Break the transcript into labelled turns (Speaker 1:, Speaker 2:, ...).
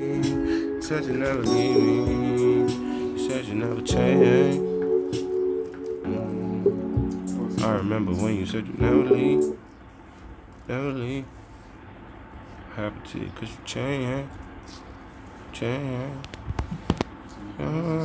Speaker 1: You said you never leave me. You said you never change. Mm. I remember when you said you never leave. Never leave. Happy to you cause you change. Change. Uh.